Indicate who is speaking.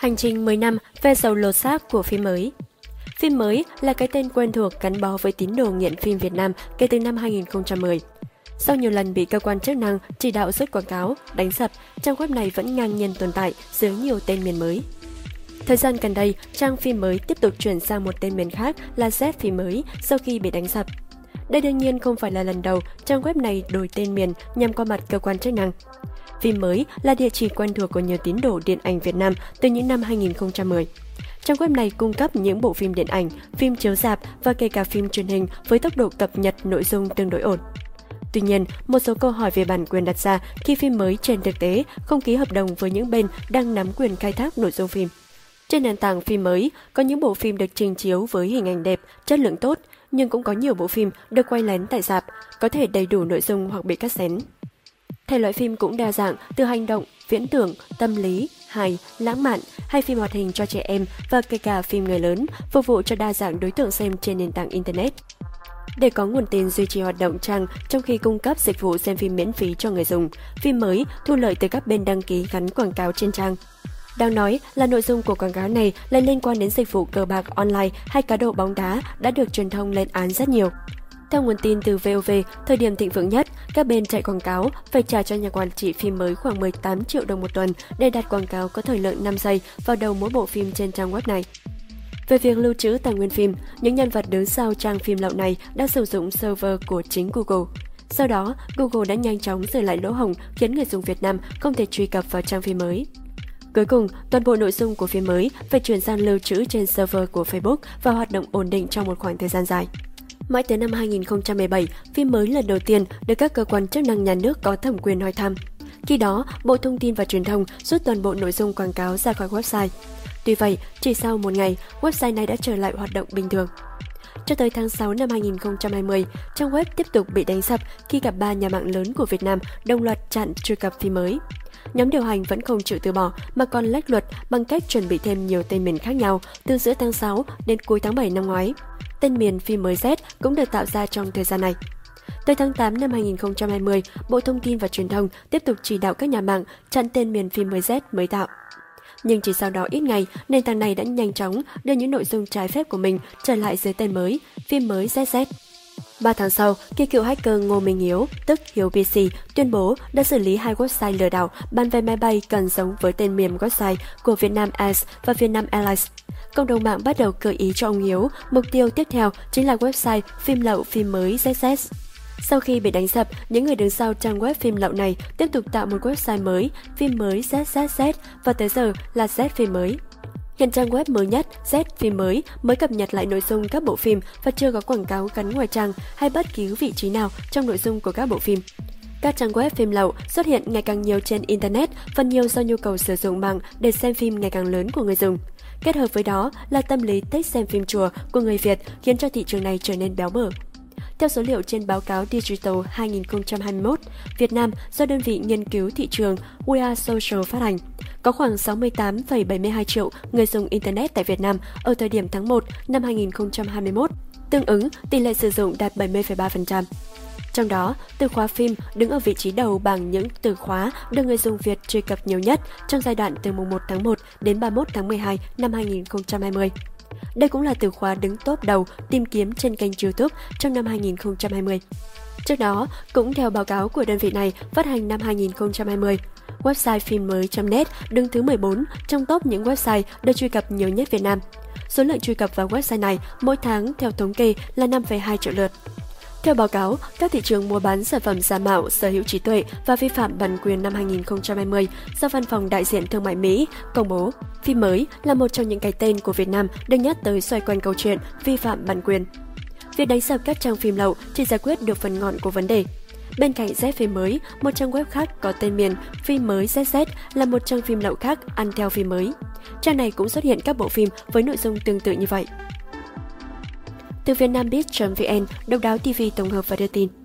Speaker 1: Hành trình 10 năm ve sầu lột xác của phim mới Phim mới là cái tên quen thuộc gắn bó với tín đồ nghiện phim Việt Nam kể từ năm 2010. Sau nhiều lần bị cơ quan chức năng chỉ đạo rút quảng cáo, đánh sập, trang web này vẫn ngang nhiên tồn tại dưới nhiều tên miền mới. Thời gian gần đây, trang phim mới tiếp tục chuyển sang một tên miền khác là Z phim mới sau khi bị đánh sập. Đây đương nhiên không phải là lần đầu trang web này đổi tên miền nhằm qua mặt cơ quan chức năng. Phim mới là địa chỉ quen thuộc của nhiều tín đồ điện ảnh Việt Nam từ những năm 2010. Trang web này cung cấp những bộ phim điện ảnh, phim chiếu rạp và kể cả phim truyền hình với tốc độ cập nhật nội dung tương đối ổn. Tuy nhiên, một số câu hỏi về bản quyền đặt ra khi phim mới trên thực tế không ký hợp đồng với những bên đang nắm quyền khai thác nội dung phim. Trên nền tảng phim mới, có những bộ phim được trình chiếu với hình ảnh đẹp, chất lượng tốt, nhưng cũng có nhiều bộ phim được quay lén tại rạp, có thể đầy đủ nội dung hoặc bị cắt xén. Thể loại phim cũng đa dạng, từ hành động, viễn tưởng, tâm lý, hài, lãng mạn hay phim hoạt hình cho trẻ em và kể cả phim người lớn, phục vụ cho đa dạng đối tượng xem trên nền tảng Internet. Để có nguồn tiền duy trì hoạt động trang trong khi cung cấp dịch vụ xem phim miễn phí cho người dùng, phim mới thu lợi từ các bên đăng ký gắn quảng cáo trên trang. Đáng nói là nội dung của quảng cáo này lại liên quan đến dịch vụ cờ bạc online hay cá độ bóng đá đã được truyền thông lên án rất nhiều. Theo nguồn tin từ VOV, thời điểm thịnh vượng nhất, các bên chạy quảng cáo phải trả cho nhà quản trị phim mới khoảng 18 triệu đồng một tuần để đặt quảng cáo có thời lượng 5 giây vào đầu mỗi bộ phim trên trang web này. Về việc lưu trữ tài nguyên phim, những nhân vật đứng sau trang phim lậu này đã sử dụng server của chính Google. Sau đó, Google đã nhanh chóng sửa lại lỗ hổng khiến người dùng Việt Nam không thể truy cập vào trang phim mới. Cuối cùng, toàn bộ nội dung của phim mới phải chuyển sang lưu trữ trên server của Facebook và hoạt động ổn định trong một khoảng thời gian dài. Mãi tới năm 2017, phim mới lần đầu tiên được các cơ quan chức năng nhà nước có thẩm quyền hỏi thăm. Khi đó, Bộ Thông tin và Truyền thông rút toàn bộ nội dung quảng cáo ra khỏi website. Tuy vậy, chỉ sau một ngày, website này đã trở lại hoạt động bình thường. Cho tới tháng 6 năm 2020, trang web tiếp tục bị đánh sập khi cả ba nhà mạng lớn của Việt Nam đồng loạt chặn truy cập phim mới. Nhóm điều hành vẫn không chịu từ bỏ mà còn lách luật bằng cách chuẩn bị thêm nhiều tên miền khác nhau từ giữa tháng 6 đến cuối tháng 7 năm ngoái. Tên miền phim mới Z cũng được tạo ra trong thời gian này. Tới tháng 8 năm 2020, Bộ Thông tin và Truyền thông tiếp tục chỉ đạo các nhà mạng chặn tên miền phim mới Z mới tạo. Nhưng chỉ sau đó ít ngày, nền tảng này đã nhanh chóng đưa những nội dung trái phép của mình trở lại dưới tên mới, phim mới ZZ. 3 tháng sau, khi cựu hacker Ngô Minh Hiếu, tức Hiếu PC, tuyên bố đã xử lý hai website lừa đảo bán vé máy bay cần giống với tên miền website của Vietnam Airlines và Vietnam Airlines. Cộng đồng mạng bắt đầu gợi ý cho ông Hiếu, mục tiêu tiếp theo chính là website phim lậu phim mới ZZ. Sau khi bị đánh sập, những người đứng sau trang web phim lậu này tiếp tục tạo một website mới, phim mới ZZZ và tới giờ là Z phim mới. Hiện trang web mới nhất, Z phim mới, mới cập nhật lại nội dung các bộ phim và chưa có quảng cáo gắn ngoài trang hay bất cứ vị trí nào trong nội dung của các bộ phim. Các trang web phim lậu xuất hiện ngày càng nhiều trên Internet, phần nhiều do nhu cầu sử dụng mạng để xem phim ngày càng lớn của người dùng. Kết hợp với đó là tâm lý thích xem phim chùa của người Việt khiến cho thị trường này trở nên béo bở. Theo số liệu trên báo cáo Digital 2021, Việt Nam do đơn vị nghiên cứu thị trường We Are Social phát hành, có khoảng 68,72 triệu người dùng Internet tại Việt Nam ở thời điểm tháng 1 năm 2021, tương ứng tỷ lệ sử dụng đạt 70,3%. Trong đó, từ khóa phim đứng ở vị trí đầu bằng những từ khóa được người dùng Việt truy cập nhiều nhất trong giai đoạn từ mùng 1 tháng 1 đến 31 tháng 12 năm 2020. Đây cũng là từ khóa đứng top đầu tìm kiếm trên kênh YouTube trong năm 2020. Trước đó, cũng theo báo cáo của đơn vị này phát hành năm 2020, website phim mới.net đứng thứ 14 trong top những website được truy cập nhiều nhất Việt Nam. Số lượng truy cập vào website này mỗi tháng theo thống kê là 5,2 triệu lượt. Theo báo cáo, các thị trường mua bán sản phẩm giả mạo, sở hữu trí tuệ và vi phạm bản quyền năm 2020 do Văn phòng Đại diện Thương mại Mỹ công bố, phim mới là một trong những cái tên của Việt Nam được nhắc tới xoay quanh câu chuyện vi phạm bản quyền. Việc đánh sập các trang phim lậu chỉ giải quyết được phần ngọn của vấn đề. Bên cạnh Z phim mới, một trang web khác có tên miền phim mới ZZ là một trang phim lậu khác ăn theo phim mới. Trang này cũng xuất hiện các bộ phim với nội dung tương tự như vậy. Từ vietnambit.vn, Độc đáo TV tổng hợp và đưa tin.